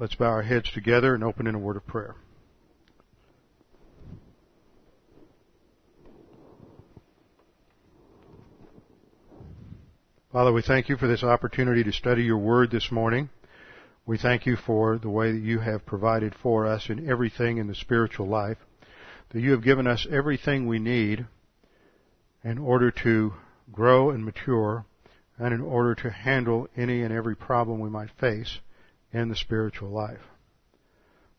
Let's bow our heads together and open in a word of prayer. Father, we thank you for this opportunity to study your word this morning. We thank you for the way that you have provided for us in everything in the spiritual life, that you have given us everything we need in order to grow and mature and in order to handle any and every problem we might face in the spiritual life.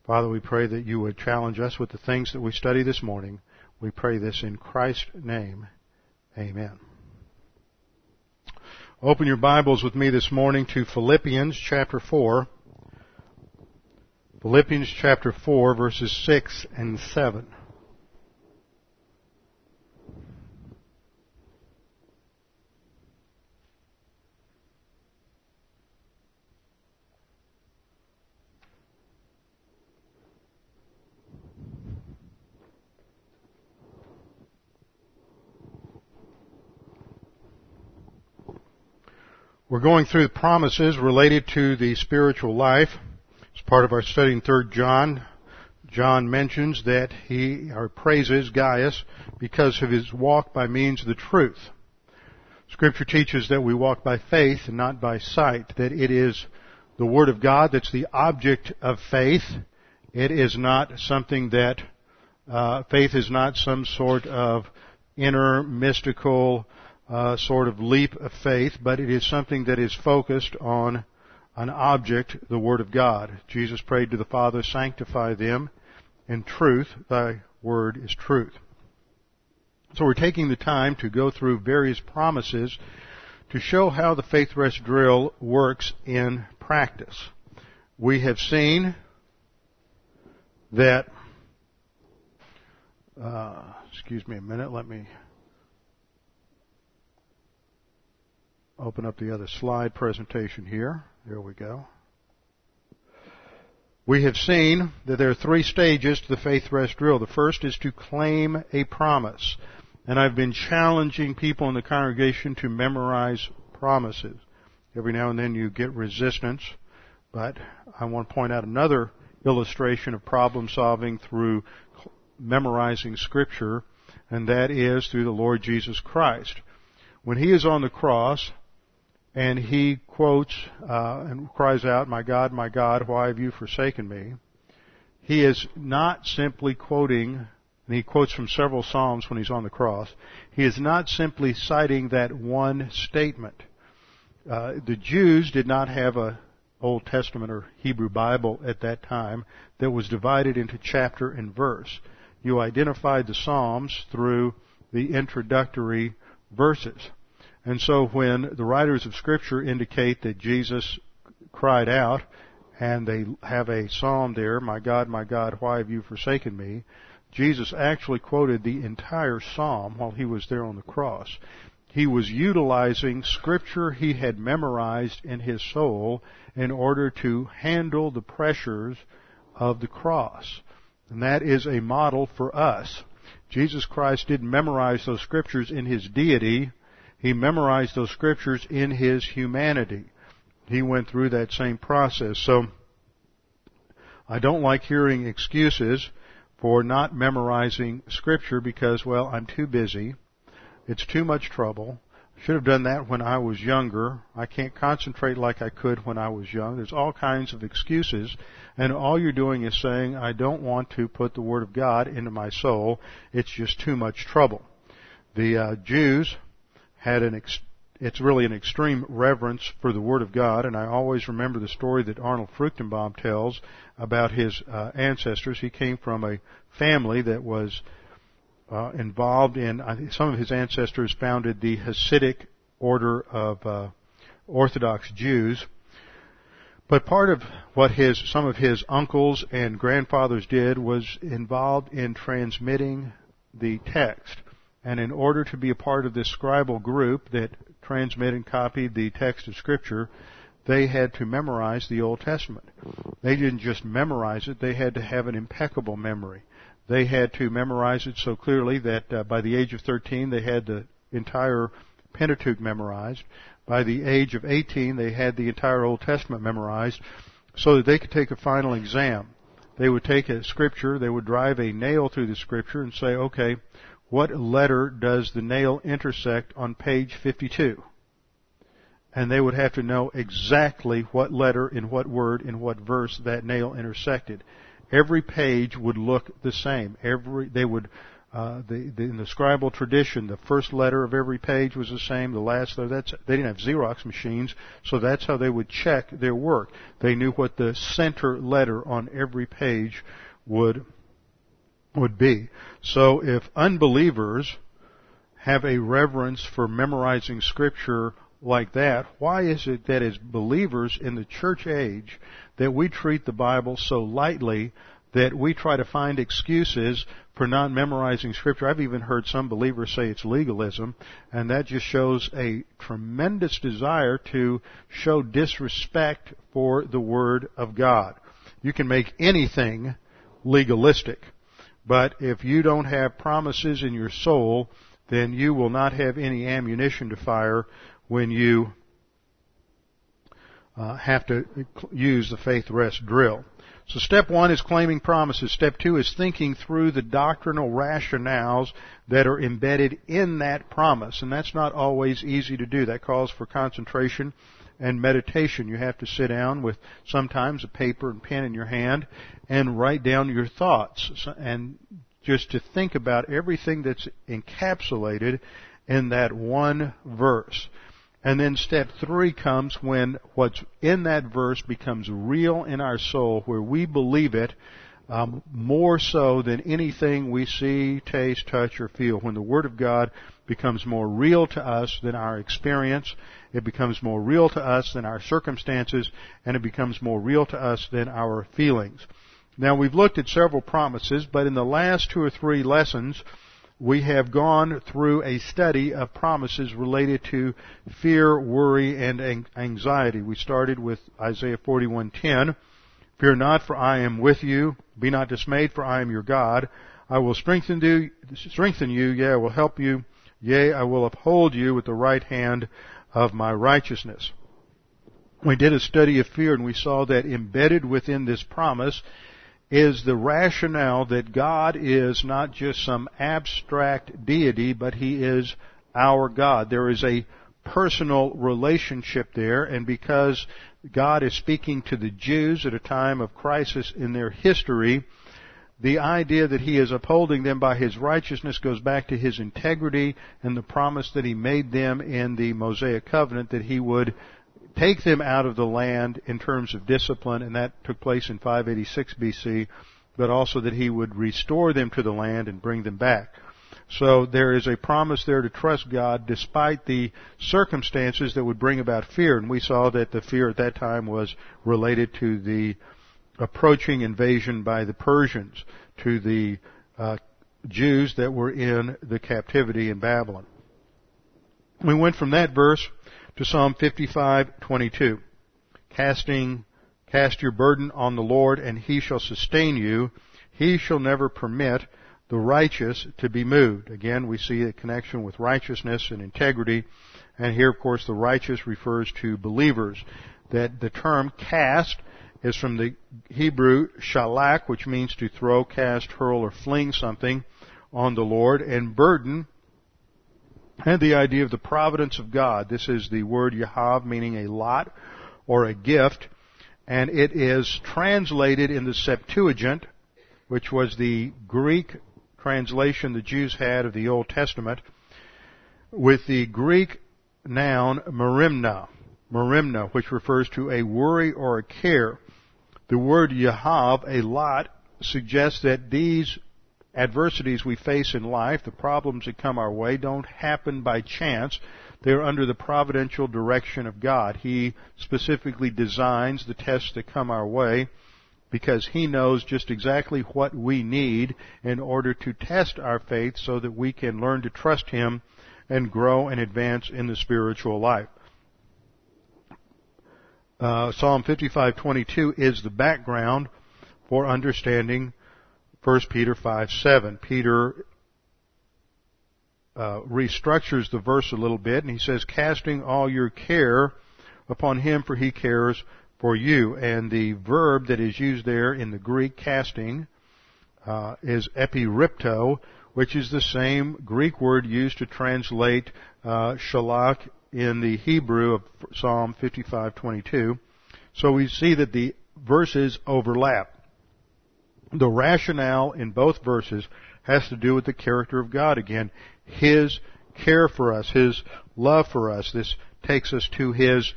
Father, we pray that you would challenge us with the things that we study this morning. We pray this in Christ's name. Amen. Open your Bibles with me this morning to Philippians chapter 4. Philippians chapter 4 verses 6 and 7. We're going through the promises related to the spiritual life. As part of our study in 3 John, John mentions that he or praises Gaius because of his walk by means of the truth. Scripture teaches that we walk by faith and not by sight, that it is the Word of God that's the object of faith. It is not something that, uh, faith is not some sort of inner mystical uh, sort of leap of faith, but it is something that is focused on an object, the Word of God. Jesus prayed to the Father, sanctify them in truth. Thy Word is truth. So we're taking the time to go through various promises to show how the faith rest drill works in practice. We have seen that, uh, excuse me a minute, let me open up the other slide presentation here. There we go. We have seen that there are three stages to the faith rest drill. The first is to claim a promise. And I've been challenging people in the congregation to memorize promises. Every now and then you get resistance, but I want to point out another illustration of problem solving through memorizing scripture, and that is through the Lord Jesus Christ. When He is on the cross, and he quotes uh, and cries out, "My God, my God, why have you forsaken me?" He is not simply quoting, and he quotes from several psalms when he's on the cross. He is not simply citing that one statement. Uh, the Jews did not have a Old Testament or Hebrew Bible at that time that was divided into chapter and verse. You identified the Psalms through the introductory verses. And so when the writers of scripture indicate that Jesus cried out, and they have a psalm there, My God, my God, why have you forsaken me? Jesus actually quoted the entire psalm while he was there on the cross. He was utilizing scripture he had memorized in his soul in order to handle the pressures of the cross. And that is a model for us. Jesus Christ didn't memorize those scriptures in his deity he memorized those scriptures in his humanity. He went through that same process. So, I don't like hearing excuses for not memorizing scripture because, well, I'm too busy. It's too much trouble. Should have done that when I was younger. I can't concentrate like I could when I was young. There's all kinds of excuses. And all you're doing is saying, I don't want to put the Word of God into my soul. It's just too much trouble. The uh, Jews had an ex- it's really an extreme reverence for the Word of God, and I always remember the story that Arnold Fruchtenbaum tells about his uh, ancestors. He came from a family that was uh, involved in uh, some of his ancestors founded the Hasidic order of uh, Orthodox Jews. But part of what his some of his uncles and grandfathers did was involved in transmitting the text. And in order to be a part of this scribal group that transmitted and copied the text of Scripture, they had to memorize the Old Testament. They didn't just memorize it, they had to have an impeccable memory. They had to memorize it so clearly that uh, by the age of 13 they had the entire Pentateuch memorized. By the age of 18 they had the entire Old Testament memorized so that they could take a final exam. They would take a scripture, they would drive a nail through the scripture and say, okay, what letter does the nail intersect on page 52? And they would have to know exactly what letter, in what word, in what verse that nail intersected every page would look the same. Every they would uh, the, the, in the scribal tradition, the first letter of every page was the same. The last letter, that's they didn't have Xerox machines, so that's how they would check their work. They knew what the center letter on every page would would be. So if unbelievers have a reverence for memorizing scripture like that, why is it that as believers in the church age that we treat the Bible so lightly that we try to find excuses for not memorizing scripture. I've even heard some believers say it's legalism, and that just shows a tremendous desire to show disrespect for the Word of God. You can make anything legalistic, but if you don't have promises in your soul, then you will not have any ammunition to fire when you uh, have to use the faith rest drill. So step one is claiming promises. Step two is thinking through the doctrinal rationales that are embedded in that promise. And that's not always easy to do. That calls for concentration and meditation. You have to sit down with sometimes a paper and pen in your hand and write down your thoughts and just to think about everything that's encapsulated in that one verse. And then step three comes when what's in that verse becomes real in our soul, where we believe it um, more so than anything we see, taste, touch, or feel. When the Word of God becomes more real to us than our experience, it becomes more real to us than our circumstances, and it becomes more real to us than our feelings. Now we've looked at several promises, but in the last two or three lessons, we have gone through a study of promises related to fear, worry, and anxiety. We started with Isaiah 41:10. Fear not, for I am with you. Be not dismayed, for I am your God. I will strengthen you, strengthen you. Yea, I will help you. Yea, I will uphold you with the right hand of my righteousness. We did a study of fear and we saw that embedded within this promise is the rationale that God is not just some abstract deity, but He is our God. There is a personal relationship there, and because God is speaking to the Jews at a time of crisis in their history, the idea that He is upholding them by His righteousness goes back to His integrity and the promise that He made them in the Mosaic covenant that He would take them out of the land in terms of discipline, and that took place in 586 BC, but also that he would restore them to the land and bring them back. So there is a promise there to trust God despite the circumstances that would bring about fear. And we saw that the fear at that time was related to the approaching invasion by the Persians, to the uh, Jews that were in the captivity in Babylon. We went from that verse to Psalm 55:22. Casting cast your burden on the Lord and he shall sustain you. He shall never permit the righteous to be moved. Again, we see a connection with righteousness and integrity. And here, of course, the righteous refers to believers. That the term cast is from the Hebrew shalak, which means to throw, cast, hurl, or fling something on the Lord. And burden and the idea of the providence of God. This is the word Yahav meaning a lot or a gift, and it is translated in the Septuagint, which was the Greek translation the Jews had of the Old Testament, with the Greek noun merimna, merimna, which refers to a worry or a care. The word Yahav, a lot, suggests that these adversities we face in life, the problems that come our way, don't happen by chance. They're under the providential direction of God. He specifically designs the tests that come our way because He knows just exactly what we need in order to test our faith so that we can learn to trust Him and grow and advance in the spiritual life. Uh, Psalm 55:22 is the background for understanding 1 Peter 5 7. Peter uh, restructures the verse a little bit and he says, casting all your care upon him for he cares for you. And the verb that is used there in the Greek casting uh, is epiripto, which is the same Greek word used to translate uh, shalach in the Hebrew of Psalm 55:22. So we see that the verses overlap the rationale in both verses has to do with the character of God again. His care for us, His love for us. This takes us to His,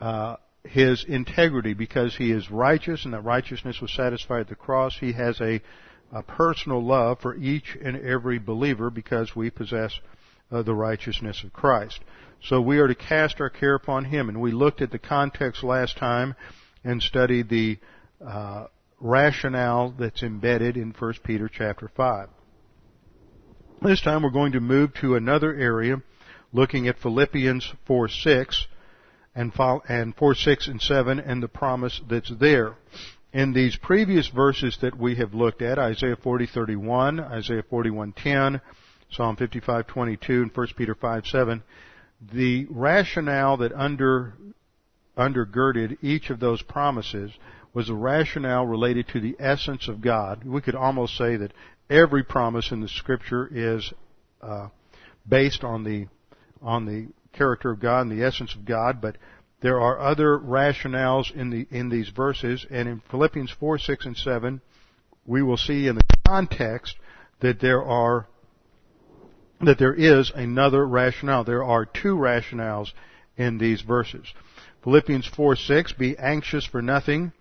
uh, His integrity because He is righteous and that righteousness was satisfied at the cross. He has a, a personal love for each and every believer because we possess uh, the righteousness of Christ. So we are to cast our care upon Him and we looked at the context last time and studied the uh, rationale that's embedded in 1 Peter chapter 5. This time we're going to move to another area looking at Philippians 4 6 and 4 6 and 7 and the promise that's there. In these previous verses that we have looked at, Isaiah 40:31, Isaiah 41:10, Psalm 55:22, and 1 Peter 5:7, the rationale that under undergirded each of those promises was a rationale related to the essence of God. We could almost say that every promise in the Scripture is uh, based on the on the character of God and the essence of God, but there are other rationales in the in these verses, and in Philippians four, six, and seven, we will see in the context that there are that there is another rationale. There are two rationales in these verses. Philippians 4, 6, be anxious for nothing,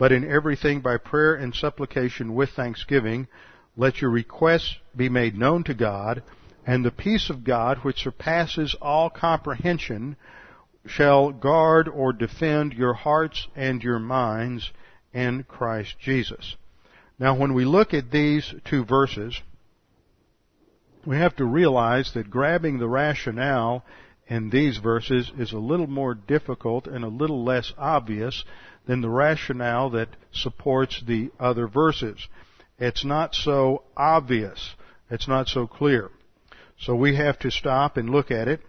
but in everything by prayer and supplication with thanksgiving, let your requests be made known to God, and the peace of God, which surpasses all comprehension, shall guard or defend your hearts and your minds in Christ Jesus. Now when we look at these two verses, we have to realize that grabbing the rationale in these verses is a little more difficult and a little less obvious than the rationale that supports the other verses. It's not so obvious. It's not so clear. So we have to stop and look at it.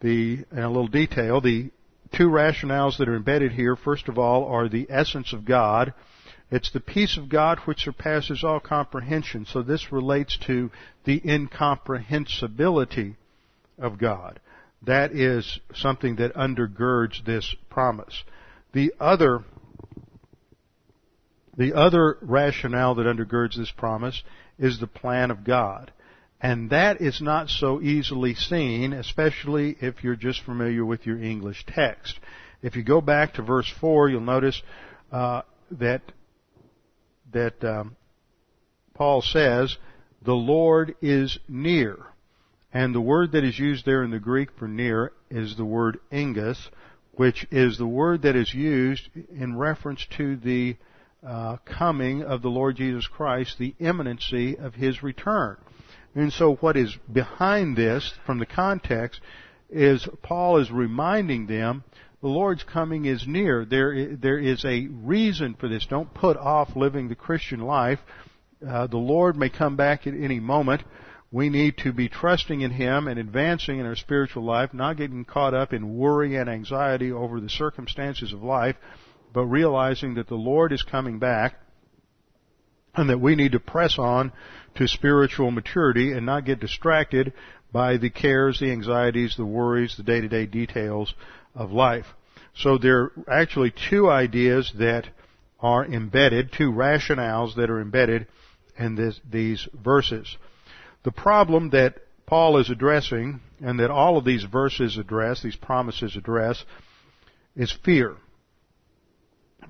The, in a little detail, the two rationales that are embedded here, first of all, are the essence of God. It's the peace of God which surpasses all comprehension. So this relates to the incomprehensibility of God. That is something that undergirds this promise. The other the other rationale that undergirds this promise is the plan of God. And that is not so easily seen, especially if you're just familiar with your English text. If you go back to verse 4, you'll notice uh, that, that um, Paul says, the Lord is near. And the word that is used there in the Greek for near is the word engos, which is the word that is used in reference to the uh, coming of the Lord Jesus Christ, the imminency of His return. And so what is behind this, from the context, is Paul is reminding them the Lord's coming is near. There, there is a reason for this. Don't put off living the Christian life. Uh, the Lord may come back at any moment. We need to be trusting in Him and advancing in our spiritual life, not getting caught up in worry and anxiety over the circumstances of life, but realizing that the Lord is coming back and that we need to press on to spiritual maturity and not get distracted by the cares, the anxieties, the worries, the day-to-day details of life. So there are actually two ideas that are embedded, two rationales that are embedded in this, these verses. The problem that Paul is addressing, and that all of these verses address, these promises address, is fear.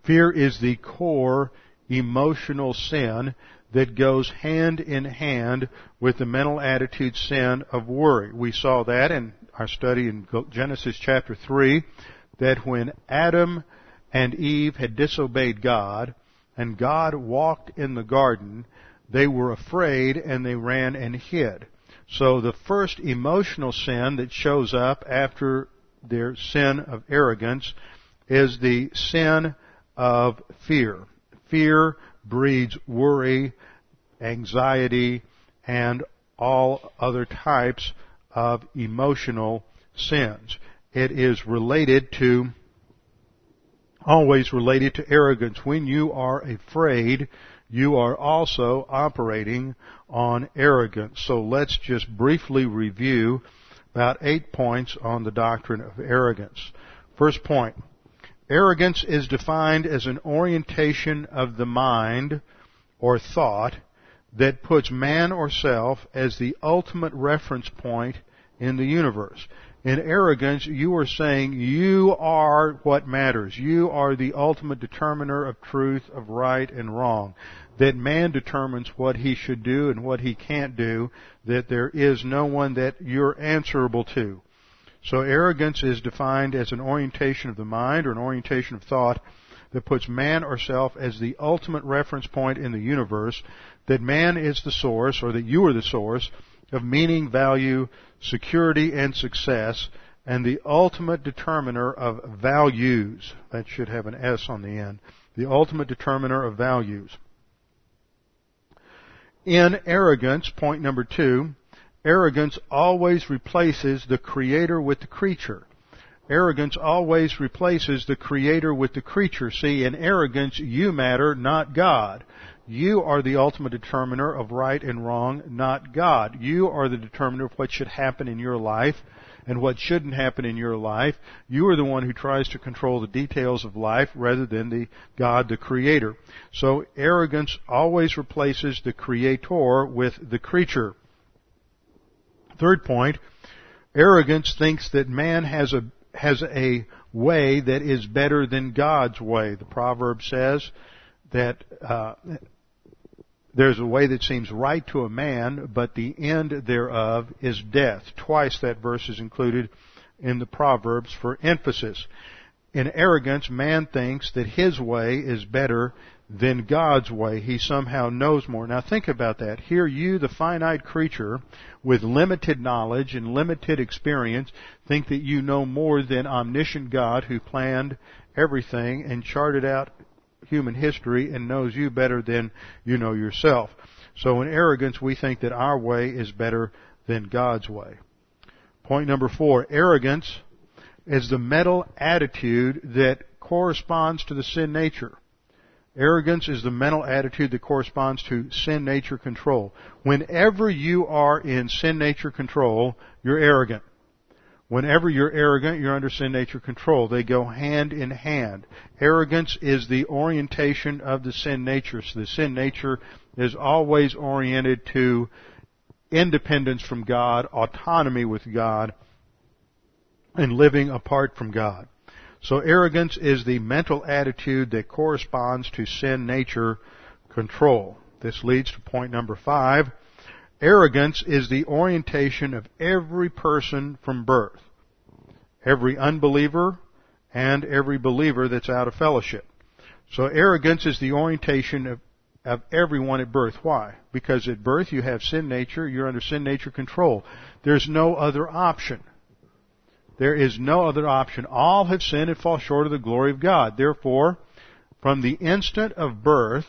Fear is the core emotional sin that goes hand in hand with the mental attitude sin of worry. We saw that in our study in Genesis chapter 3, that when Adam and Eve had disobeyed God, and God walked in the garden, they were afraid and they ran and hid. So the first emotional sin that shows up after their sin of arrogance is the sin of fear. Fear breeds worry, anxiety, and all other types of emotional sins. It is related to, always related to arrogance. When you are afraid, you are also operating on arrogance. So let's just briefly review about eight points on the doctrine of arrogance. First point. Arrogance is defined as an orientation of the mind or thought that puts man or self as the ultimate reference point in the universe. In arrogance, you are saying you are what matters. You are the ultimate determiner of truth, of right and wrong. That man determines what he should do and what he can't do. That there is no one that you're answerable to. So arrogance is defined as an orientation of the mind or an orientation of thought that puts man or self as the ultimate reference point in the universe, that man is the source or that you are the source of meaning, value, security, and success, and the ultimate determiner of values. That should have an S on the end. The ultimate determiner of values. In arrogance, point number two, arrogance always replaces the creator with the creature. Arrogance always replaces the creator with the creature. See, in arrogance, you matter, not God. You are the ultimate determiner of right and wrong, not God. You are the determiner of what should happen in your life and what shouldn't happen in your life. You are the one who tries to control the details of life rather than the God, the creator. So arrogance always replaces the creator with the creature. Third point, arrogance thinks that man has a has a way that is better than God's way. The proverb says that uh, there's a way that seems right to a man, but the end thereof is death. Twice that verse is included in the Proverbs for emphasis. In arrogance, man thinks that his way is better than God's way. He somehow knows more. Now think about that. Here you, the finite creature, with limited knowledge and limited experience, think that you know more than omniscient God who planned everything and charted out human history and knows you better than you know yourself. So in arrogance, we think that our way is better than God's way. Point number four, arrogance is the mental attitude that corresponds to the sin nature. Arrogance is the mental attitude that corresponds to sin nature control. Whenever you are in sin nature control, you're arrogant. Whenever you're arrogant, you're under sin nature control. They go hand in hand. Arrogance is the orientation of the sin nature. So the sin nature is always oriented to independence from God, autonomy with God, and living apart from God. So arrogance is the mental attitude that corresponds to sin nature control. This leads to point number five. Arrogance is the orientation of every person from birth. Every unbeliever and every believer that's out of fellowship. So arrogance is the orientation of, of everyone at birth. Why? Because at birth you have sin nature, you're under sin nature control. There's no other option. There is no other option. All have sinned and fall short of the glory of God. Therefore, from the instant of birth,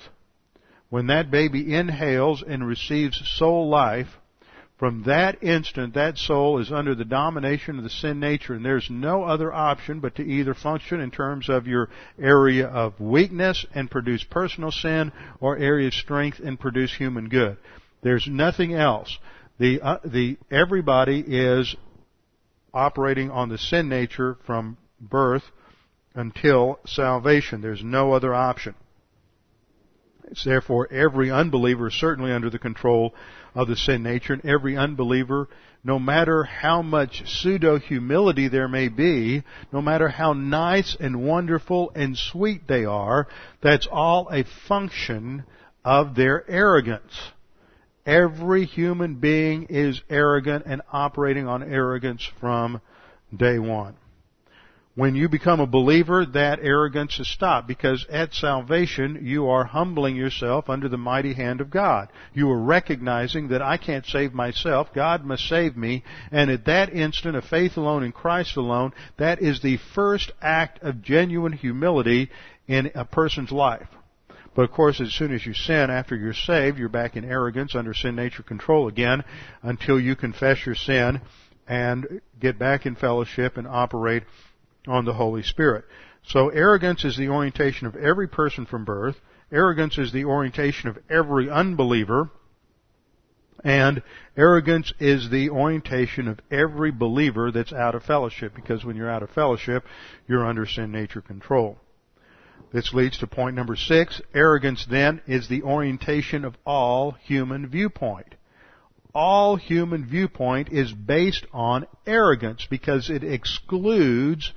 when that baby inhales and receives soul life, from that instant, that soul is under the domination of the sin nature, and there's no other option but to either function in terms of your area of weakness and produce personal sin, or area of strength and produce human good. There's nothing else. The, uh, the, everybody is operating on the sin nature from birth until salvation. There's no other option. It's therefore every unbeliever is certainly under the control of the sin nature, and every unbeliever, no matter how much pseudo humility there may be, no matter how nice and wonderful and sweet they are, that's all a function of their arrogance. Every human being is arrogant and operating on arrogance from day one. When you become a believer, that arrogance is stopped because at salvation you are humbling yourself under the mighty hand of God. You are recognizing that I can't save myself, God must save me, and at that instant of faith alone in Christ alone, that is the first act of genuine humility in a person's life. But of course, as soon as you sin after you're saved, you're back in arrogance under sin nature control again until you confess your sin and get back in fellowship and operate on the Holy Spirit. So arrogance is the orientation of every person from birth. Arrogance is the orientation of every unbeliever. And arrogance is the orientation of every believer that's out of fellowship, because when you're out of fellowship, you're under sin nature control. This leads to point number six. Arrogance then is the orientation of all human viewpoint. All human viewpoint is based on arrogance because it excludes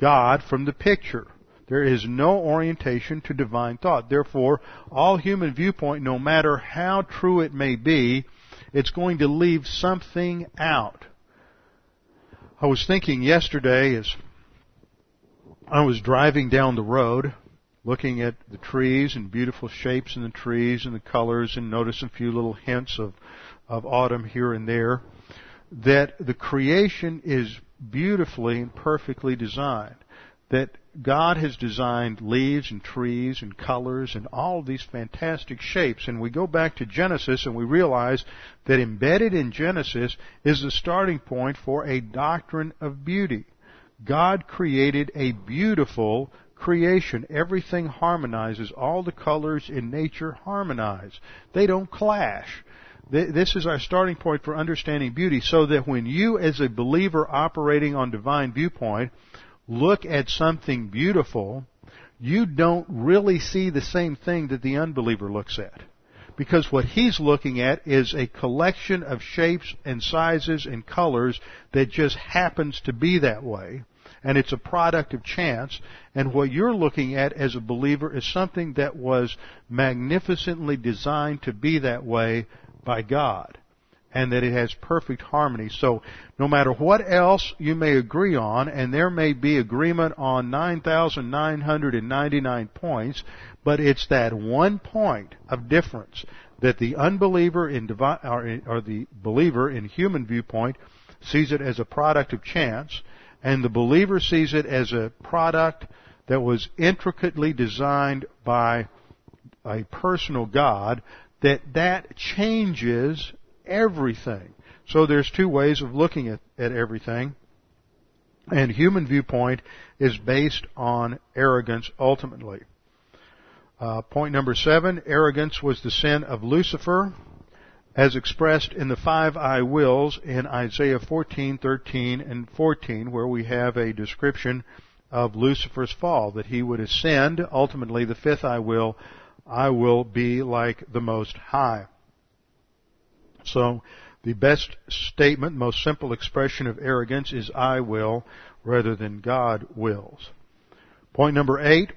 God from the picture. There is no orientation to divine thought. Therefore, all human viewpoint, no matter how true it may be, it's going to leave something out. I was thinking yesterday as I was driving down the road, looking at the trees and beautiful shapes in the trees and the colors and noticed a few little hints of, of autumn here and there, that the creation is beautifully and perfectly designed. That God has designed leaves and trees and colors and all these fantastic shapes. And we go back to Genesis and we realize that embedded in Genesis is the starting point for a doctrine of beauty. God created a beautiful creation. Everything harmonizes. All the colors in nature harmonize. They don't clash. This is our starting point for understanding beauty so that when you as a believer operating on divine viewpoint look at something beautiful, you don't really see the same thing that the unbeliever looks at. Because what he's looking at is a collection of shapes and sizes and colors that just happens to be that way. And it's a product of chance. And what you're looking at as a believer is something that was magnificently designed to be that way by God and that it has perfect harmony. So no matter what else you may agree on, and there may be agreement on 9,999 points, but it's that one point of difference that the unbeliever in divine, or, or the believer in human viewpoint sees it as a product of chance, and the believer sees it as a product that was intricately designed by a personal God that that changes everything. So there's two ways of looking at, at everything. And human viewpoint is based on arrogance ultimately. Uh, point number seven, arrogance was the sin of Lucifer, as expressed in the five I wills in Isaiah 14, 13, and 14, where we have a description of Lucifer's fall, that he would ascend, ultimately the fifth I will, I will be like the Most High. So, the best statement, most simple expression of arrogance is I will rather than God wills. Point number eight.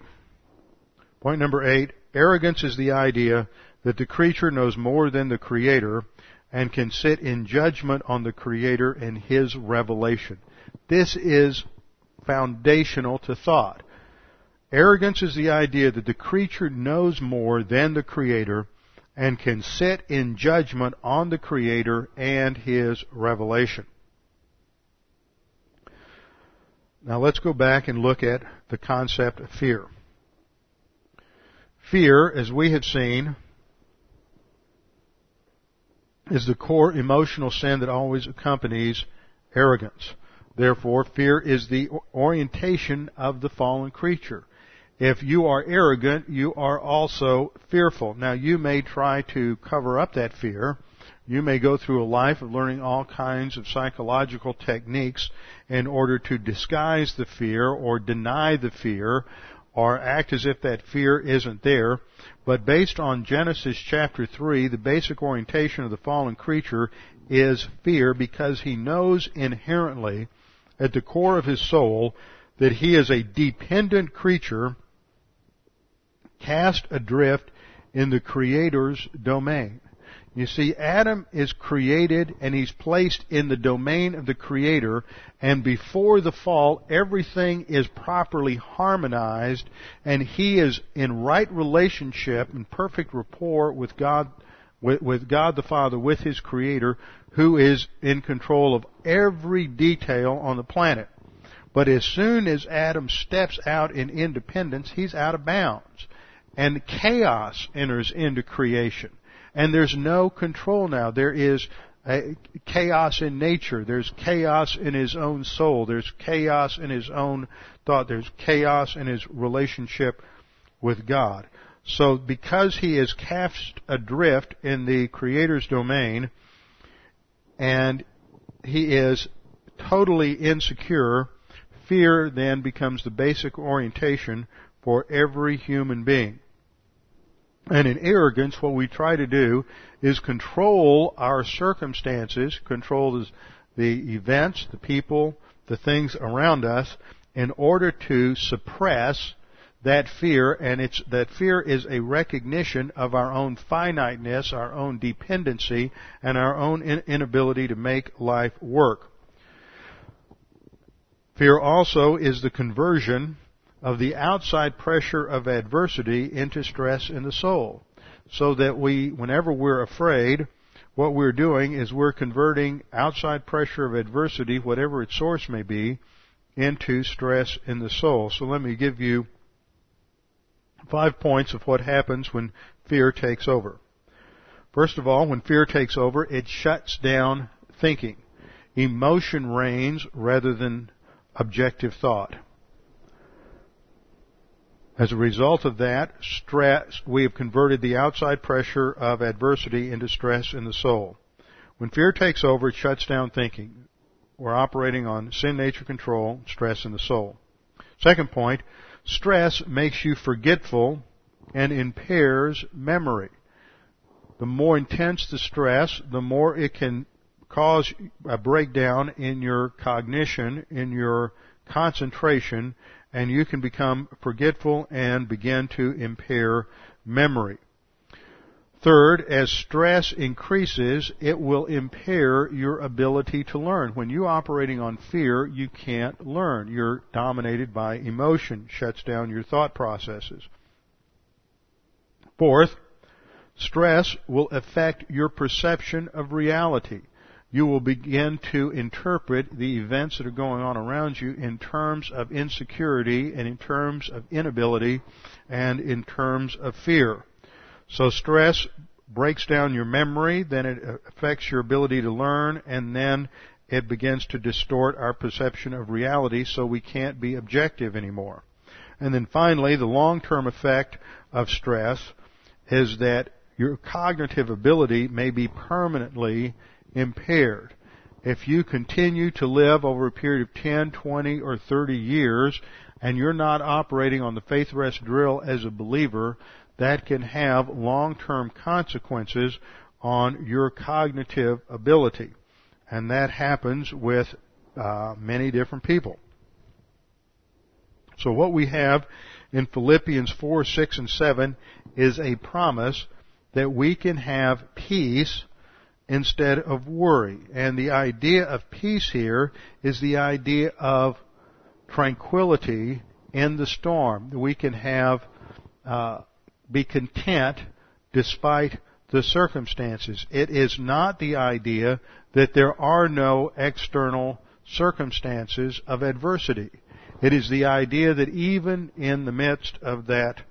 Point number eight. Arrogance is the idea that the creature knows more than the creator and can sit in judgment on the creator and his revelation. This is foundational to thought. Arrogance is the idea that the creature knows more than the Creator and can sit in judgment on the Creator and His revelation. Now let's go back and look at the concept of fear. Fear, as we have seen, is the core emotional sin that always accompanies arrogance. Therefore, fear is the orientation of the fallen creature. If you are arrogant, you are also fearful. Now you may try to cover up that fear You may go through a life of learning all kinds of psychological techniques in order to disguise the fear or deny the fear or act as if that fear isn't there. But based on Genesis chapter 3, the basic orientation of the fallen creature is fear because he knows inherently at the core of his soul that he is a dependent creature cast adrift in the Creator's domain. You see, Adam is created and he's placed in the domain of the Creator, and before the fall, everything is properly harmonized, and he is in right relationship and perfect rapport with God, with, with God the Father, with his Creator, who is in control of every detail on the planet. But as soon as Adam steps out in independence, he's out of bounds. And chaos enters into creation. And there's no control now. There is chaos in nature. There's chaos in his own soul. There's chaos in his own thought. There's chaos in his relationship with God. So because he is cast adrift in the Creator's domain, and he is totally insecure, fear then becomes the basic orientation for every human being. And in arrogance, what we try to do is control our circumstances, control the events, the people, the things around us, in order to suppress that fear, and it's, that fear is a recognition of our own finiteness, our own dependency, and our own inability to make life work. Fear also is the conversion of the outside pressure of adversity into stress in the soul. So that we, whenever we're afraid, what we're doing is we're converting outside pressure of adversity, whatever its source may be, into stress in the soul. So let me give you five points of what happens when fear takes over. First of all, when fear takes over, it shuts down thinking. Emotion reigns rather than objective thought. As a result of that, stress, we have converted the outside pressure of adversity into stress in the soul. When fear takes over, it shuts down thinking. We're operating on sin nature control, stress in the soul. Second point, stress makes you forgetful and impairs memory. The more intense the stress, the more it can cause a breakdown in your cognition, in your concentration, and you can become forgetful and begin to impair memory. Third, as stress increases, it will impair your ability to learn. When you're operating on fear, you can't learn. You're dominated by emotion, shuts down your thought processes. Fourth, stress will affect your perception of reality you will begin to interpret the events that are going on around you in terms of insecurity and in terms of inability and in terms of fear. So stress breaks down your memory, then it affects your ability to learn, and then it begins to distort our perception of reality so we can't be objective anymore. And then finally, the long-term effect of stress is that your cognitive ability may be permanently impaired. If you continue to live over a period of 10, 20, or 30 years, and you're not operating on the faith rest drill as a believer, that can have long-term consequences on your cognitive ability. And that happens with uh, many different people. So what we have in Philippians 4, 6, and 7 is a promise that we can have peace instead of worry. And the idea of peace here is the idea of tranquility in the storm. We can have, uh, be content despite the circumstances. It is not the idea that there are no external circumstances of adversity. It is the idea that even in the midst of that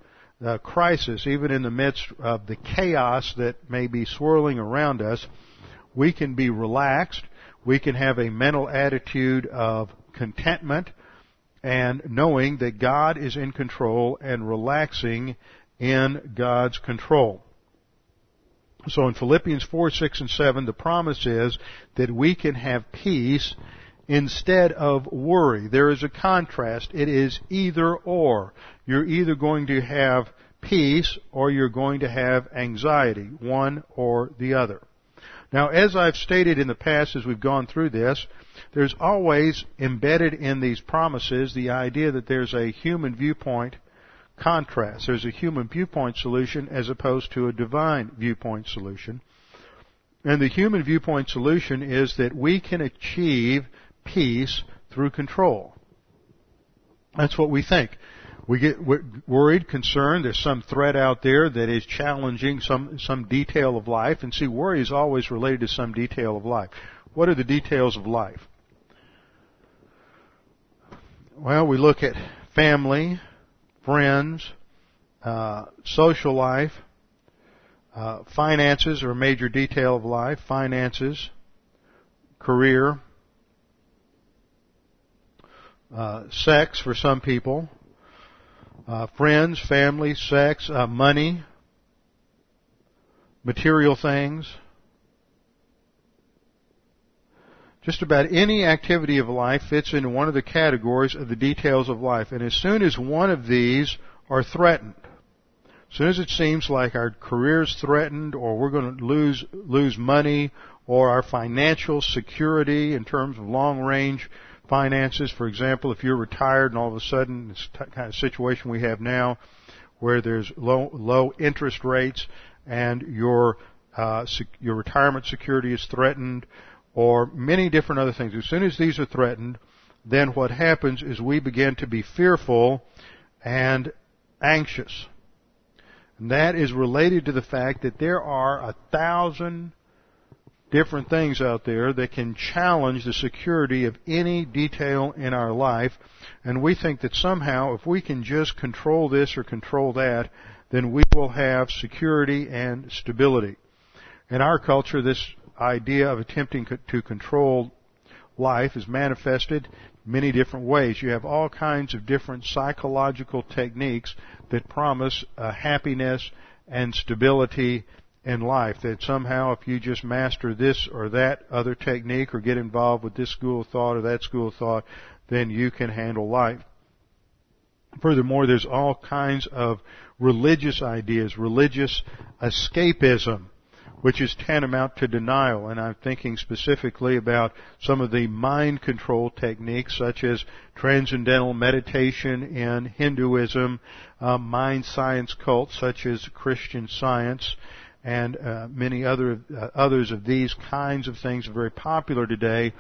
uh, crisis, even in the midst of the chaos that may be swirling around us, we can be relaxed. We can have a mental attitude of contentment and knowing that God is in control and relaxing in God's control. So in Philippians 4, 6, and 7, the promise is that we can have peace instead of worry. There is a contrast. It is either or. You're either going to have peace or you're going to have anxiety, one or the other. Now, as I've stated in the past as we've gone through this, there's always embedded in these promises the idea that there's a human viewpoint contrast. There's a human viewpoint solution as opposed to a divine viewpoint solution. And the human viewpoint solution is that we can achieve peace through control. That's what we think. We get worried, concerned, there's some threat out there that is challenging some, some detail of life, and see, worry is always related to some detail of life. What are the details of life? Well, we look at family, friends, uh, social life, uh, finances are a major detail of life, finances, career, uh, sex for some people, uh, friends, family, sex, uh, money, material things. Just about any activity of life fits into one of the categories of the details of life. And as soon as one of these are threatened, as soon as it seems like our career's threatened or we're going to lose, lose money or our financial security in terms of long range finances, for example, if you're retired and all of a sudden it's this kind of situation we have now where there's low, low interest rates and your, uh, your retirement security is threatened or many different other things. As soon as these are threatened, then what happens is we begin to be fearful and anxious. And that is related to the fact that there are a thousand different things out there that can challenge the security of any detail in our life. And we think that somehow if we can just control this or control that, then we will have security and stability. In our culture, this idea of attempting to control life is manifested many different ways. You have all kinds of different psychological techniques that promise uh, happiness and stability in life. That somehow if you just master this or that other technique or get involved with this school of thought or that school of thought, then you can handle life. Furthermore, there's all kinds of religious ideas, religious escapism which is tantamount to denial. And I'm thinking specifically about some of the mind control techniques such as transcendental meditation in Hinduism, uh, mind science cults such as Christian science, and uh, many other uh, others of these kinds of things are very popular today,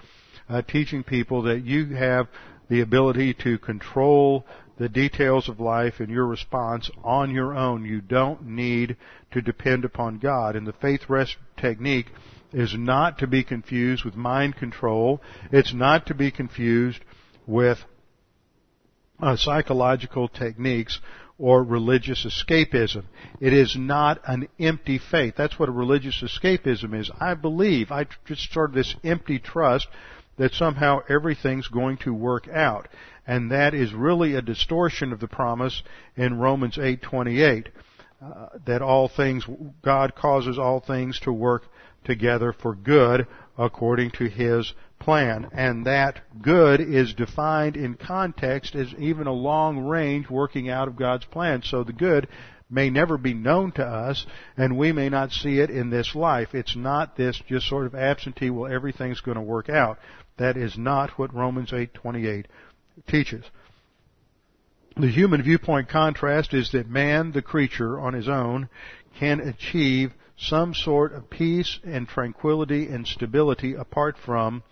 uh, teaching people that you have the ability to control the details of life and your response on your own. You don't need to depend upon God. And the faith rest technique is not to be confused with mind control. It's not to be confused with uh, psychological techniques or religious escapism. It is not an empty faith. That's what a religious escapism is. I believe, I just sort of this empty trust that somehow everything's going to work out. And that is really a distortion of the promise in Romans 8:28 uh, that all things God causes all things to work together for good according to his plan. And that good is defined in context as even a long range working out of God's plan. So the good may never be known to us and we may not see it in this life. It's not this just sort of absentee, well everything's going to work out. That is not what Romans 8:28 teaches. The human viewpoint contrast is that man, the creature, on his own, can achieve some sort of peace and tranquility and stability apart from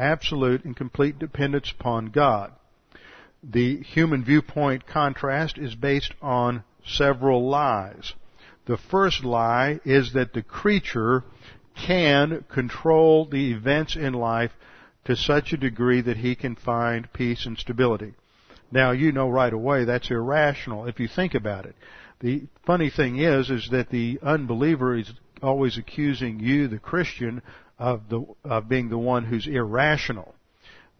absolute and complete dependence upon God. The human viewpoint contrast is based on several lies. The first lie is that the creature can control the events in life to such a degree that he can find peace and stability. Now you know right away that's irrational if you think about it. The funny thing is, is that the unbeliever is always accusing you, the Christian, of the of being the one who's irrational.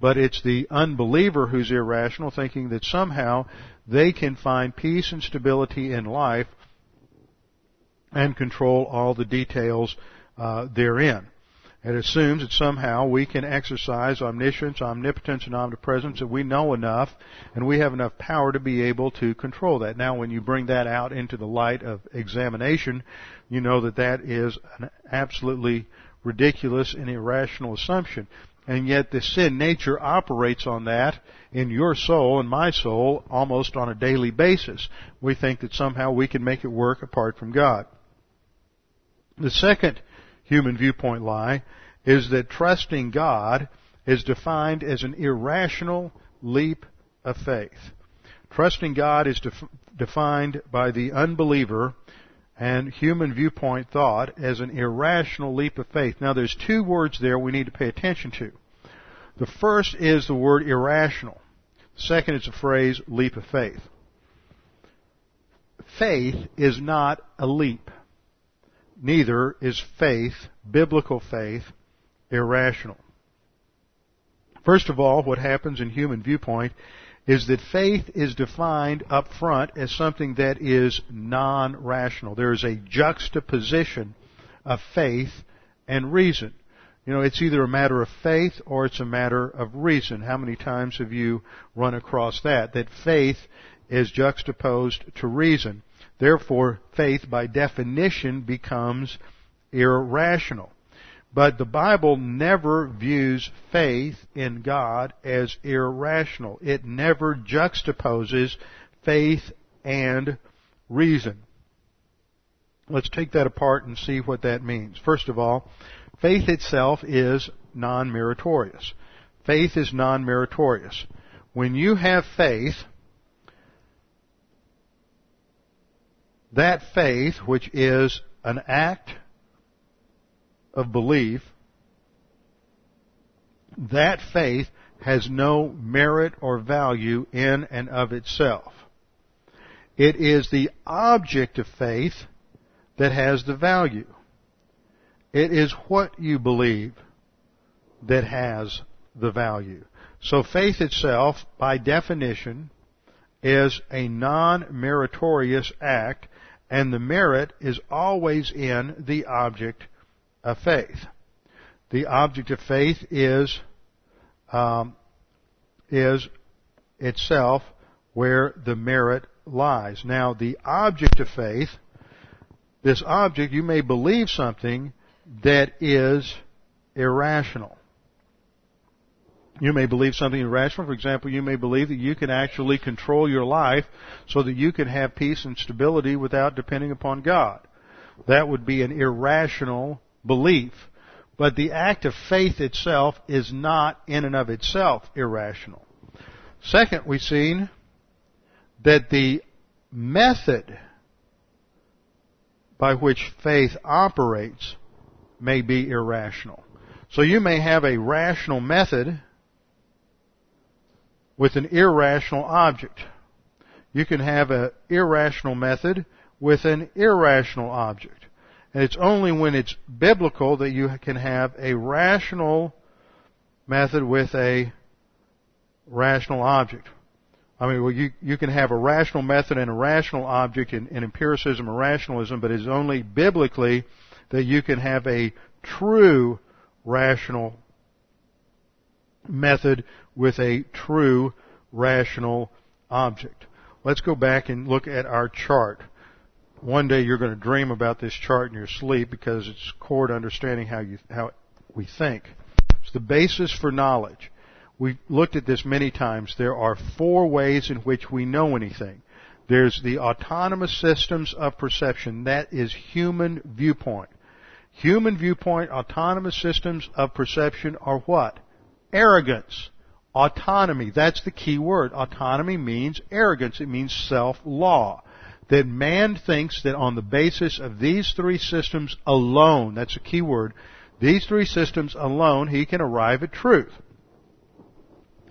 But it's the unbeliever who's irrational, thinking that somehow they can find peace and stability in life and control all the details uh, therein. It assumes that somehow we can exercise omniscience, omnipotence, and omnipresence, that we know enough and we have enough power to be able to control that. Now, when you bring that out into the light of examination, you know that that is an absolutely ridiculous and irrational assumption. And yet the sin nature operates on that in your soul and my soul almost on a daily basis. We think that somehow we can make it work apart from God. The second human viewpoint lie is that trusting God is defined as an irrational leap of faith. Trusting God is def- defined by the unbeliever and human viewpoint thought as an irrational leap of faith. Now there's two words there we need to pay attention to. The first is the word irrational. The second is the phrase leap of faith. Faith is not a leap neither is faith, biblical faith, irrational. First of all, what happens in human viewpoint is that faith is defined up front as something that is non-rational. There is a juxtaposition of faith and reason. You know, it's either a matter of faith or it's a matter of reason. How many times have you run across that? That faith is juxtaposed to reason. Therefore, faith by definition becomes irrational. But the Bible never views faith in God as irrational. It never juxtaposes faith and reason. Let's take that apart and see what that means. First of all, faith itself is non-meritorious. Faith is non-meritorious. When you have faith, that faith, which is an act of belief, that faith has no merit or value in and of itself. It is the object of faith that has the value. It is what you believe that has the value. So faith itself, by definition, is a non-meritorious act and the merit is always in the object of faith. The object of faith is um, is itself where the merit lies. Now, the object of faith, this object, you may believe something that is irrational. You may believe something irrational. For example, you may believe that you can actually control your life so that you can have peace and stability without depending upon God. That would be an irrational belief. But the act of faith itself is not in and of itself irrational. Second, we've seen that the method by which faith operates may be irrational. So you may have a rational method with an irrational object. You can have an irrational method with an irrational object. And it's only when it's biblical that you can have a rational method with a rational object. I mean, well, you, you can have a rational method and a rational object in, in empiricism or rationalism, but it's only biblically that you can have a true rational method with a true rational object. Let's go back and look at our chart. One day you're going to dream about this chart in your sleep because it's core to understanding how you how we think. It's the basis for knowledge. We've looked at this many times. There are four ways in which we know anything. There's the autonomous systems of perception. That is human viewpoint. Human viewpoint, autonomous systems of perception are what? Arrogance. Autonomy. That's the key word. Autonomy means arrogance. It means self-law. That man thinks that on the basis of these three systems alone, that's a key word, these three systems alone, he can arrive at truth.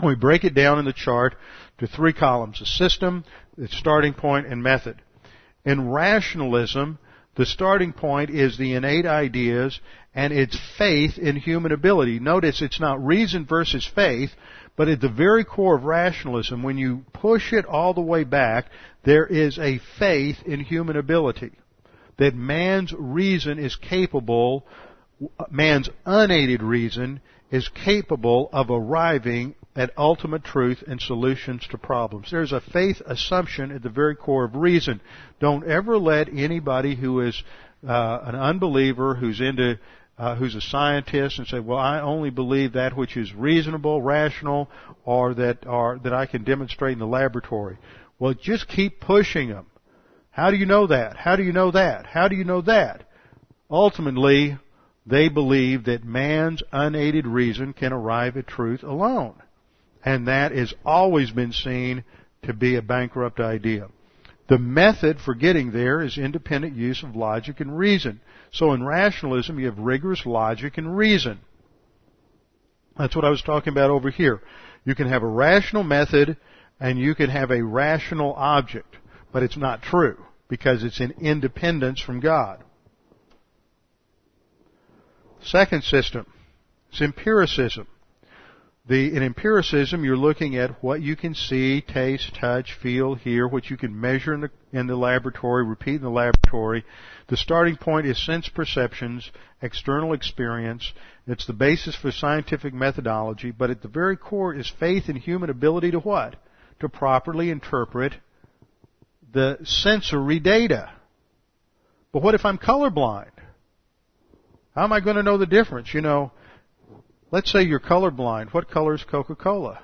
We break it down in the chart to three columns. A system, its starting point, and method. In rationalism, the starting point is the innate ideas and its faith in human ability. Notice it's not reason versus faith, but at the very core of rationalism, when you push it all the way back, there is a faith in human ability. that man's reason is capable, man's unaided reason is capable of arriving at ultimate truth and solutions to problems. There's a faith assumption at the very core of reason. Don't ever let anybody who is uh, an unbeliever who's into uh, who's a scientist and say, "Well, I only believe that which is reasonable, rational, or that or that I can demonstrate in the laboratory." Well, just keep pushing them. How do you know that? How do you know that? How do you know that? Ultimately, they believe that man's unaided reason can arrive at truth alone. And that has always been seen to be a bankrupt idea. The method for getting there is independent use of logic and reason. So in rationalism, you have rigorous logic and reason. That's what I was talking about over here. You can have a rational method and you can have a rational object, but it's not true because it's in independence from God. Second system is empiricism. The, in empiricism, you're looking at what you can see, taste, touch, feel, hear, what you can measure in the, in the laboratory, repeat in the laboratory. The starting point is sense perceptions, external experience. It's the basis for scientific methodology, but at the very core is faith in human ability to what? To properly interpret the sensory data. But what if I'm colorblind? How am I going to know the difference? You know, let's say you're colorblind. What color is Coca-Cola?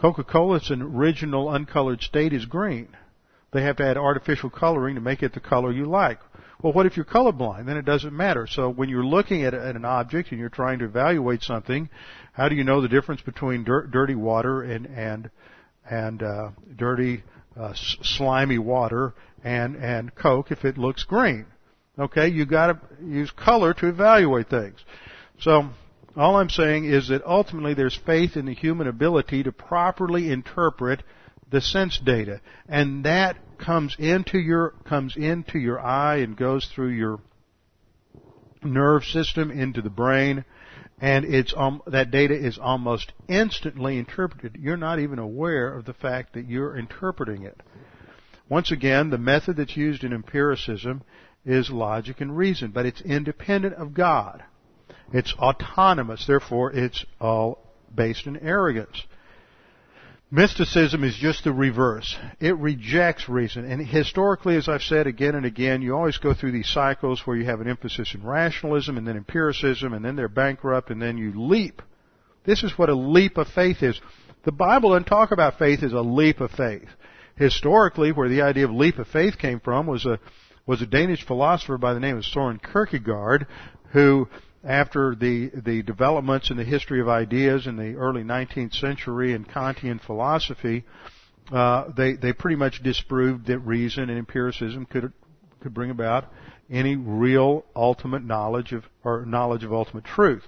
Coca-Cola's original uncolored state is green. They have to add artificial coloring to make it the color you like. Well, what if you're colorblind? Then it doesn't matter. So when you're looking at, an object and you're trying to evaluate something, how do you know the difference between dirt, dirty water and and and uh, dirty uh, slimy water and and Coke if it looks green? Okay, you got to use color to evaluate things. So all I'm saying is that ultimately there's faith in the human ability to properly interpret the sense data, and that comes into your comes into your eye and goes through your nerve system into the brain, and it's um, that data is almost instantly interpreted. You're not even aware of the fact that you're interpreting it. Once again, the method that's used in empiricism is logic and reason, but it's independent of God. It's autonomous, therefore it's all based in arrogance. Mysticism is just the reverse. It rejects reason. And historically, as I've said again and again, you always go through these cycles where you have an emphasis in rationalism and then empiricism and then they're bankrupt and then you leap. This is what a leap of faith is. The Bible doesn't talk about faith as a leap of faith. Historically, where the idea of leap of faith came from was a was a Danish philosopher by the name of Soren Kierkegaard, who, after the the developments in the history of ideas in the early 19th century and Kantian philosophy, uh, they they pretty much disproved that reason and empiricism could could bring about any real ultimate knowledge of or knowledge of ultimate truth.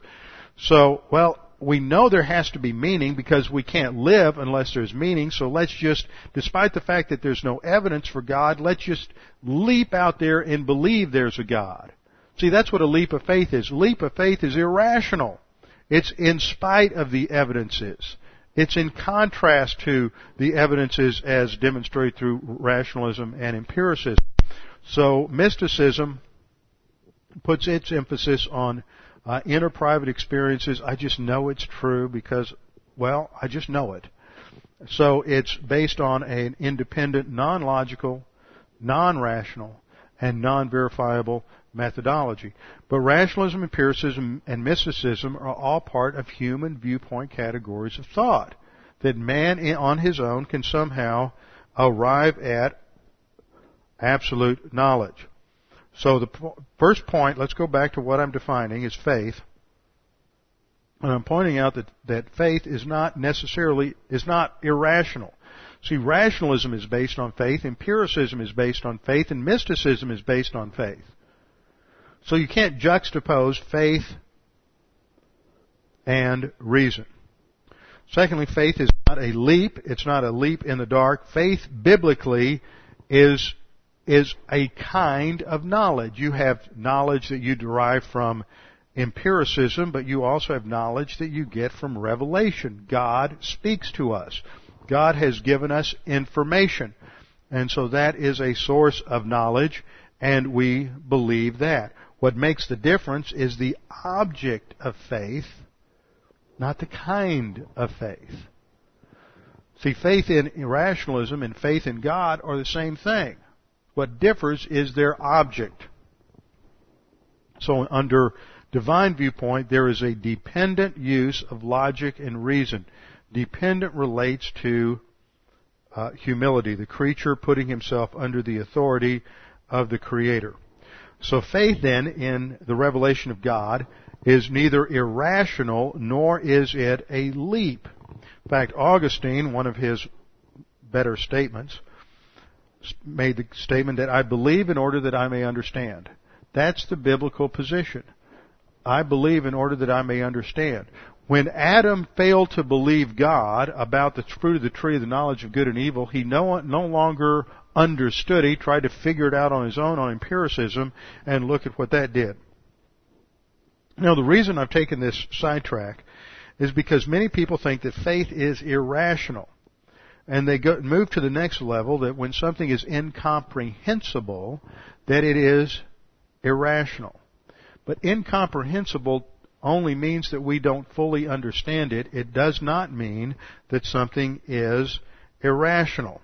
So, well, we know there has to be meaning because we can't live unless there's meaning. So let's just, despite the fact that there's no evidence for God, let's just leap out there and believe there's a God. See, that's what a leap of faith is. Leap of faith is irrational. It's in spite of the evidences. It's in contrast to the evidences as demonstrated through rationalism and empiricism. So mysticism puts its emphasis on uh, inner private experiences, I just know it's true because, well, I just know it. So it's based on an independent, non-logical, non-rational, and non-verifiable methodology. But rationalism, empiricism, and mysticism are all part of human viewpoint categories of thought. That man on his own can somehow arrive at absolute knowledge. So the first point, let's go back to what I'm defining, is faith. And I'm pointing out that, that faith is not necessarily, is not irrational. See, rationalism is based on faith, empiricism is based on faith, and mysticism is based on faith. So you can't juxtapose faith and reason. Secondly, faith is not a leap. It's not a leap in the dark. Faith biblically is is a kind of knowledge. You have knowledge that you derive from empiricism, but you also have knowledge that you get from revelation. God speaks to us. God has given us information. And so that is a source of knowledge. and we believe that. What makes the difference is the object of faith, not the kind of faith. See, faith in irrationalism and faith in God are the same thing. What differs is their object. So under divine viewpoint, there is a dependent use of logic and reason. Dependent relates to uh, humility, the creature putting himself under the authority of the Creator. So faith then in the revelation of God is neither irrational nor is it a leap. In fact, Augustine, one of his better statements, made the statement that I believe in order that I may understand. That's the biblical position. I believe in order that I may understand. When Adam failed to believe God about the fruit of the tree of the knowledge of good and evil, he no, no longer understood. He tried to figure it out on his own on empiricism, and look at what that did. Now, the reason I've taken this sidetrack is because many people think that faith is irrational. And they go, move to the next level that when something is incomprehensible, that it is irrational. But incomprehensible only means that we don't fully understand it. It does not mean that something is irrational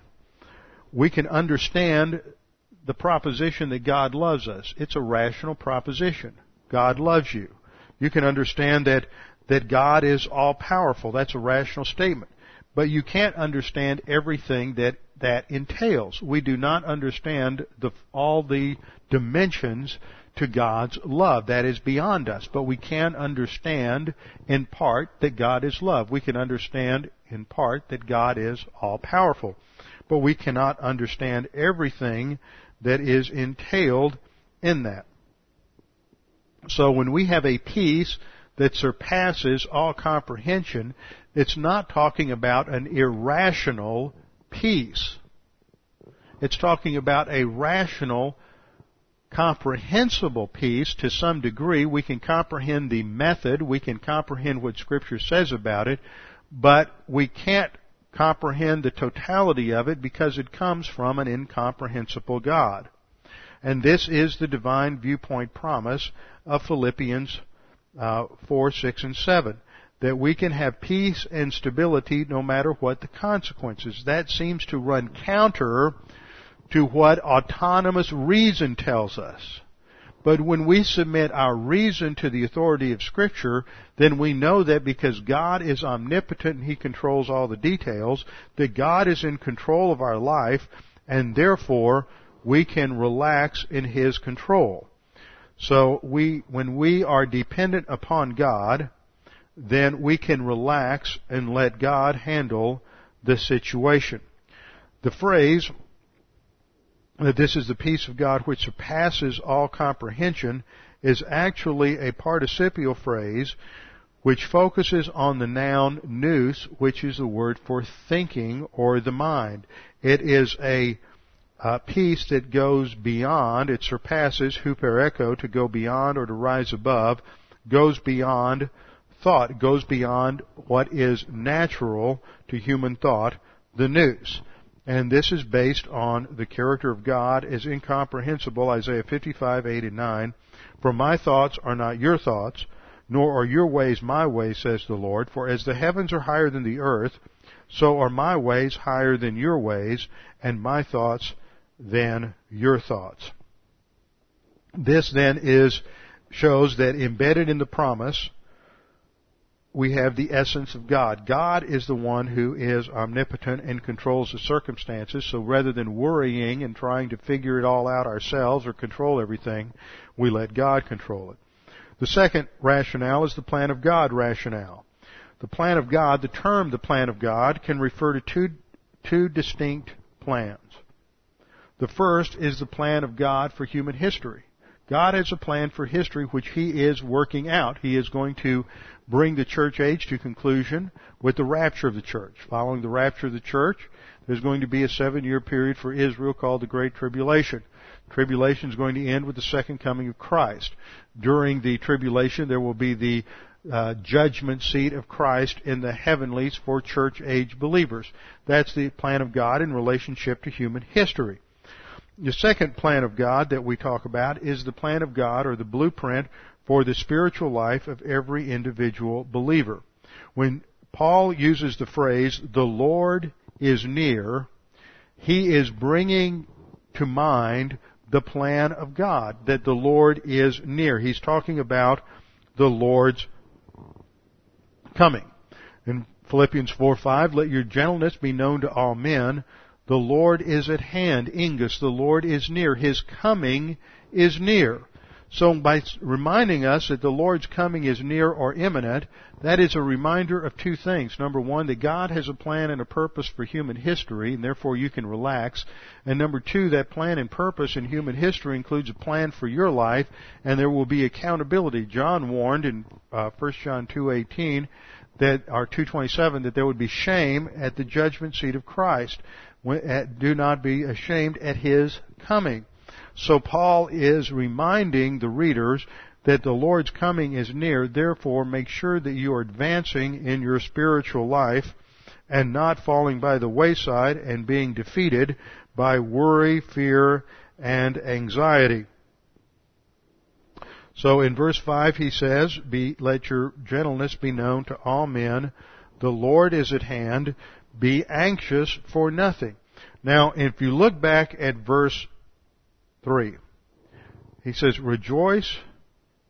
we can understand the proposition that God loves us. It's a rational proposition. God loves you. You can understand that, that God is all powerful. That's a rational statement. But you can't understand everything that that entails. We do not understand the, all the dimensions to God's love. That is beyond us. But we can understand in part that God is love. We can understand in part that God is all powerful but we cannot understand everything that is entailed in that. So when we have a peace that surpasses all comprehension, it's not talking about an irrational peace. It's talking about a rational, comprehensible peace to some degree. We can comprehend the method, we can comprehend what Scripture says about it, but we can't comprehend the totality of it because it comes from an incomprehensible God. And this is the divine viewpoint promise of Philippians uh, 4, 6, and 7. That we can have peace and stability no matter what the consequences. That seems to run counter to what autonomous reason tells us. But when we submit our reason to the authority of Scripture, then we know that because God is omnipotent and He controls all the details, that God is in control of our life, and therefore we can relax in His control. So we, when we are dependent upon God, then we can relax and let God handle the situation. The phrase, that this is the peace of God which surpasses all comprehension is actually a participial phrase which focuses on the noun nous, which is the word for thinking or the mind. It is a uh, peace that goes beyond, it surpasses hupereko, to go beyond or to rise above, goes beyond thought, goes beyond what is natural to human thought, the nous. And this is based on the character of God as incomprehensible, Isaiah 55, 8 and 9. For my thoughts are not your thoughts, nor are your ways my ways, says the Lord. For as the heavens are higher than the earth, so are my ways higher than your ways, and my thoughts than your thoughts. This then is, shows that embedded in the promise we have the essence of God. God is the one who is omnipotent and controls the circumstances. So rather than worrying and trying to figure it all out ourselves or control everything, we let God control it. The second rationale is the plan of God rationale. The plan of God, the term the plan of God can refer to two, two distinct plans. The first is the plan of God for human history. God has a plan for history which He is working out. He is going to bring the church age to conclusion with the rapture of the church. Following the rapture of the church, there's going to be a seven year period for Israel called the Great Tribulation. Tribulation is going to end with the second coming of Christ. During the tribulation, there will be the uh, judgment seat of Christ in the heavenlies for church age believers. That's the plan of God in relationship to human history. The second plan of God that we talk about is the plan of God or the blueprint for the spiritual life of every individual believer. When Paul uses the phrase, the Lord is near, he is bringing to mind the plan of God, that the Lord is near. He's talking about the Lord's coming. In Philippians 4 5, let your gentleness be known to all men. The Lord is at hand. Ingus, the Lord is near. His coming is near. So by reminding us that the Lord's coming is near or imminent, that is a reminder of two things. Number one, that God has a plan and a purpose for human history, and therefore you can relax. And number two, that plan and purpose in human history includes a plan for your life, and there will be accountability. John warned in uh, 1 John 2:18 that or 2:27 that there would be shame at the judgment seat of Christ. Do not be ashamed at His coming. So Paul is reminding the readers that the Lord's coming is near, therefore make sure that you are advancing in your spiritual life and not falling by the wayside and being defeated by worry, fear, and anxiety. So in verse 5 he says, be, let your gentleness be known to all men. The Lord is at hand. Be anxious for nothing. Now, if you look back at verse 3. He says, Rejoice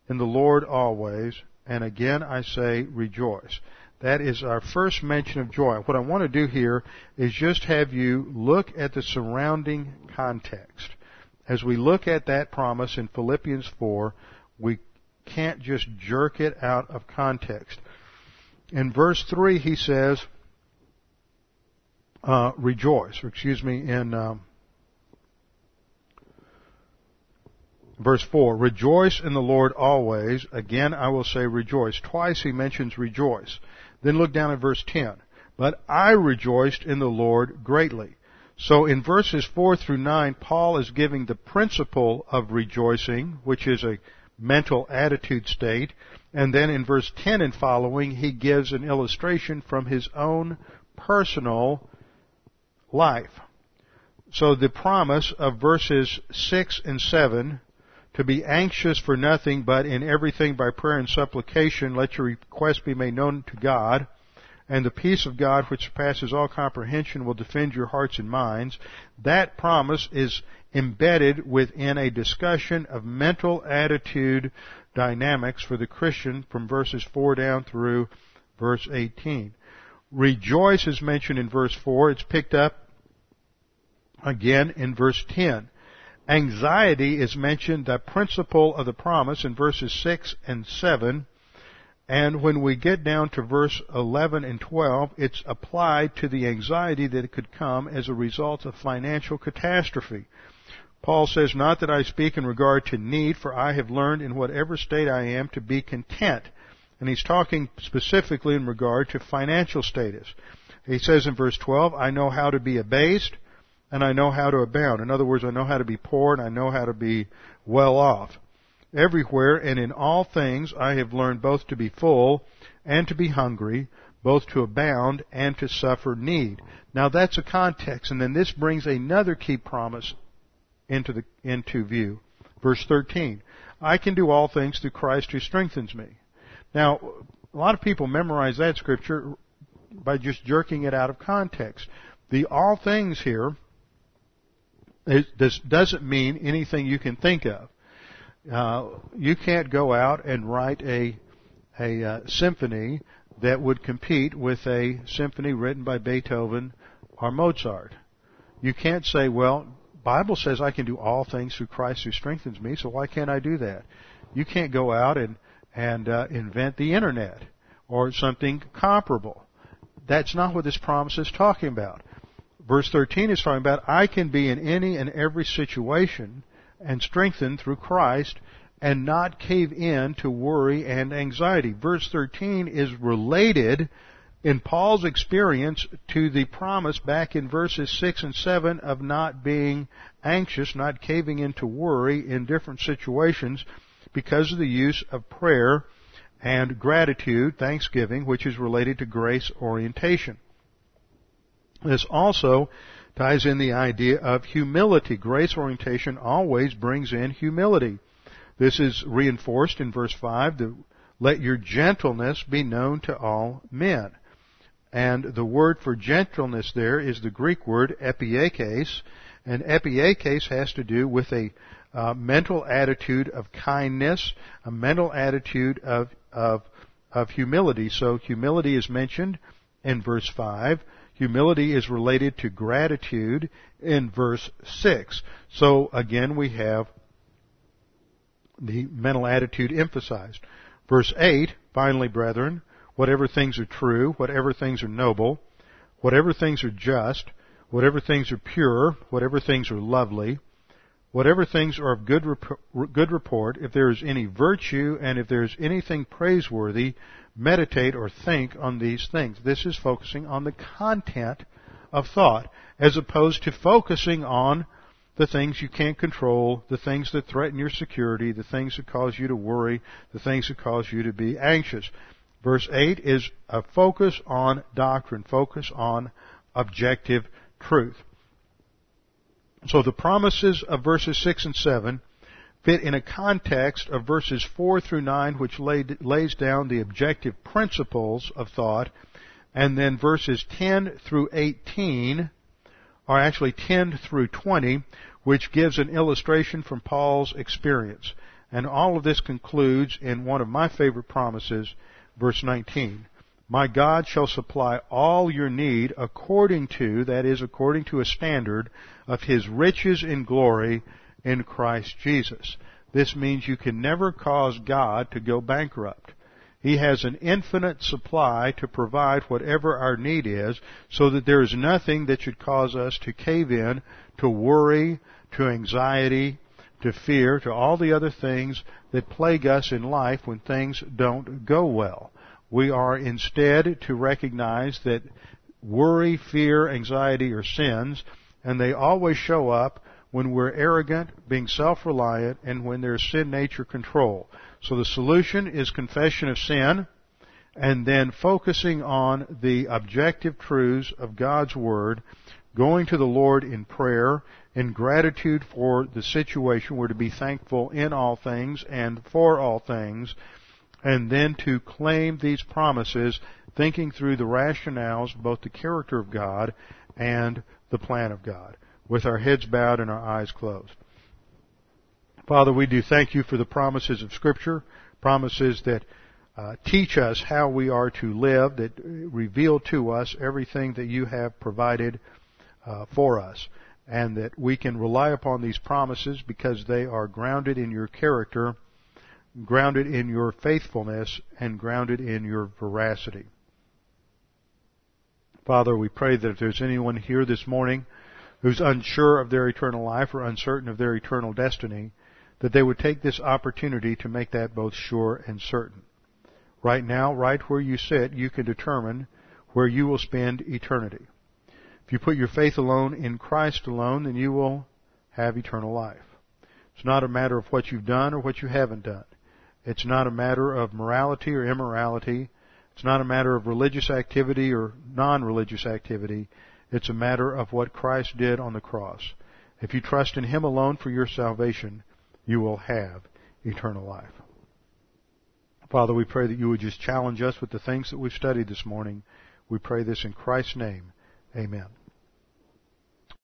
in the Lord always, and again I say rejoice. That is our first mention of joy. What I want to do here is just have you look at the surrounding context. As we look at that promise in Philippians 4, we can't just jerk it out of context. In verse 3, he says, uh, rejoice, or excuse me, in um, Verse 4, rejoice in the Lord always. Again, I will say rejoice. Twice he mentions rejoice. Then look down at verse 10. But I rejoiced in the Lord greatly. So in verses 4 through 9, Paul is giving the principle of rejoicing, which is a mental attitude state. And then in verse 10 and following, he gives an illustration from his own personal life. So the promise of verses 6 and 7 to be anxious for nothing, but in everything by prayer and supplication, let your requests be made known to God, and the peace of God, which surpasses all comprehension, will defend your hearts and minds. That promise is embedded within a discussion of mental attitude dynamics for the Christian from verses 4 down through verse 18. Rejoice is mentioned in verse 4. It's picked up again in verse 10. Anxiety is mentioned, the principle of the promise in verses 6 and 7. And when we get down to verse 11 and 12, it's applied to the anxiety that could come as a result of financial catastrophe. Paul says, Not that I speak in regard to need, for I have learned in whatever state I am to be content. And he's talking specifically in regard to financial status. He says in verse 12, I know how to be abased, and I know how to abound. In other words, I know how to be poor and I know how to be well off. Everywhere and in all things I have learned both to be full and to be hungry, both to abound and to suffer need. Now that's a context, and then this brings another key promise into the, into view. Verse 13. I can do all things through Christ who strengthens me. Now, a lot of people memorize that scripture by just jerking it out of context. The all things here this doesn't mean anything you can think of. Uh, you can't go out and write a a uh, symphony that would compete with a symphony written by Beethoven or Mozart. You can't say, well, Bible says I can do all things through Christ who strengthens me, so why can't I do that? You can't go out and and uh, invent the internet or something comparable. That's not what this promise is talking about verse 13 is talking about, I can be in any and every situation and strengthened through Christ and not cave in to worry and anxiety. Verse 13 is related in Paul's experience to the promise back in verses 6 and 7 of not being anxious, not caving into worry in different situations because of the use of prayer and gratitude, thanksgiving, which is related to grace orientation. This also ties in the idea of humility. Grace orientation always brings in humility. This is reinforced in verse 5, the, let your gentleness be known to all men. And the word for gentleness there is the Greek word epiekes, and epiekes has to do with a uh, mental attitude of kindness, a mental attitude of, of, of humility. So humility is mentioned in verse 5. Humility is related to gratitude in verse 6. So again we have the mental attitude emphasized. Verse 8, finally brethren, whatever things are true, whatever things are noble, whatever things are just, whatever things are pure, whatever things are lovely, whatever things are of good, rep- good report, if there is any virtue and if there is anything praiseworthy, meditate or think on these things. This is focusing on the content of thought as opposed to focusing on the things you can't control, the things that threaten your security, the things that cause you to worry, the things that cause you to be anxious. Verse 8 is a focus on doctrine, focus on objective truth. So the promises of verses 6 and 7 fit in a context of verses 4 through 9, which laid, lays down the objective principles of thought, and then verses 10 through 18 are actually 10 through 20, which gives an illustration from Paul's experience. And all of this concludes in one of my favorite promises, verse 19. My God shall supply all your need according to, that is, according to a standard of His riches in glory in Christ Jesus. This means you can never cause God to go bankrupt. He has an infinite supply to provide whatever our need is so that there is nothing that should cause us to cave in, to worry, to anxiety, to fear, to all the other things that plague us in life when things don't go well. We are instead to recognize that worry, fear, anxiety are sins, and they always show up when we're arrogant, being self-reliant, and when there's sin nature control. So the solution is confession of sin, and then focusing on the objective truths of God's Word, going to the Lord in prayer, in gratitude for the situation. We're to be thankful in all things and for all things, and then to claim these promises, thinking through the rationales, both the character of God and the plan of God, with our heads bowed and our eyes closed. Father, we do thank you for the promises of Scripture, promises that uh, teach us how we are to live, that reveal to us everything that you have provided uh, for us, and that we can rely upon these promises because they are grounded in your character grounded in your faithfulness and grounded in your veracity. Father, we pray that if there's anyone here this morning who's unsure of their eternal life or uncertain of their eternal destiny, that they would take this opportunity to make that both sure and certain. Right now, right where you sit, you can determine where you will spend eternity. If you put your faith alone in Christ alone, then you will have eternal life. It's not a matter of what you've done or what you haven't done. It's not a matter of morality or immorality. It's not a matter of religious activity or non-religious activity. It's a matter of what Christ did on the cross. If you trust in Him alone for your salvation, you will have eternal life. Father, we pray that you would just challenge us with the things that we've studied this morning. We pray this in Christ's name. Amen.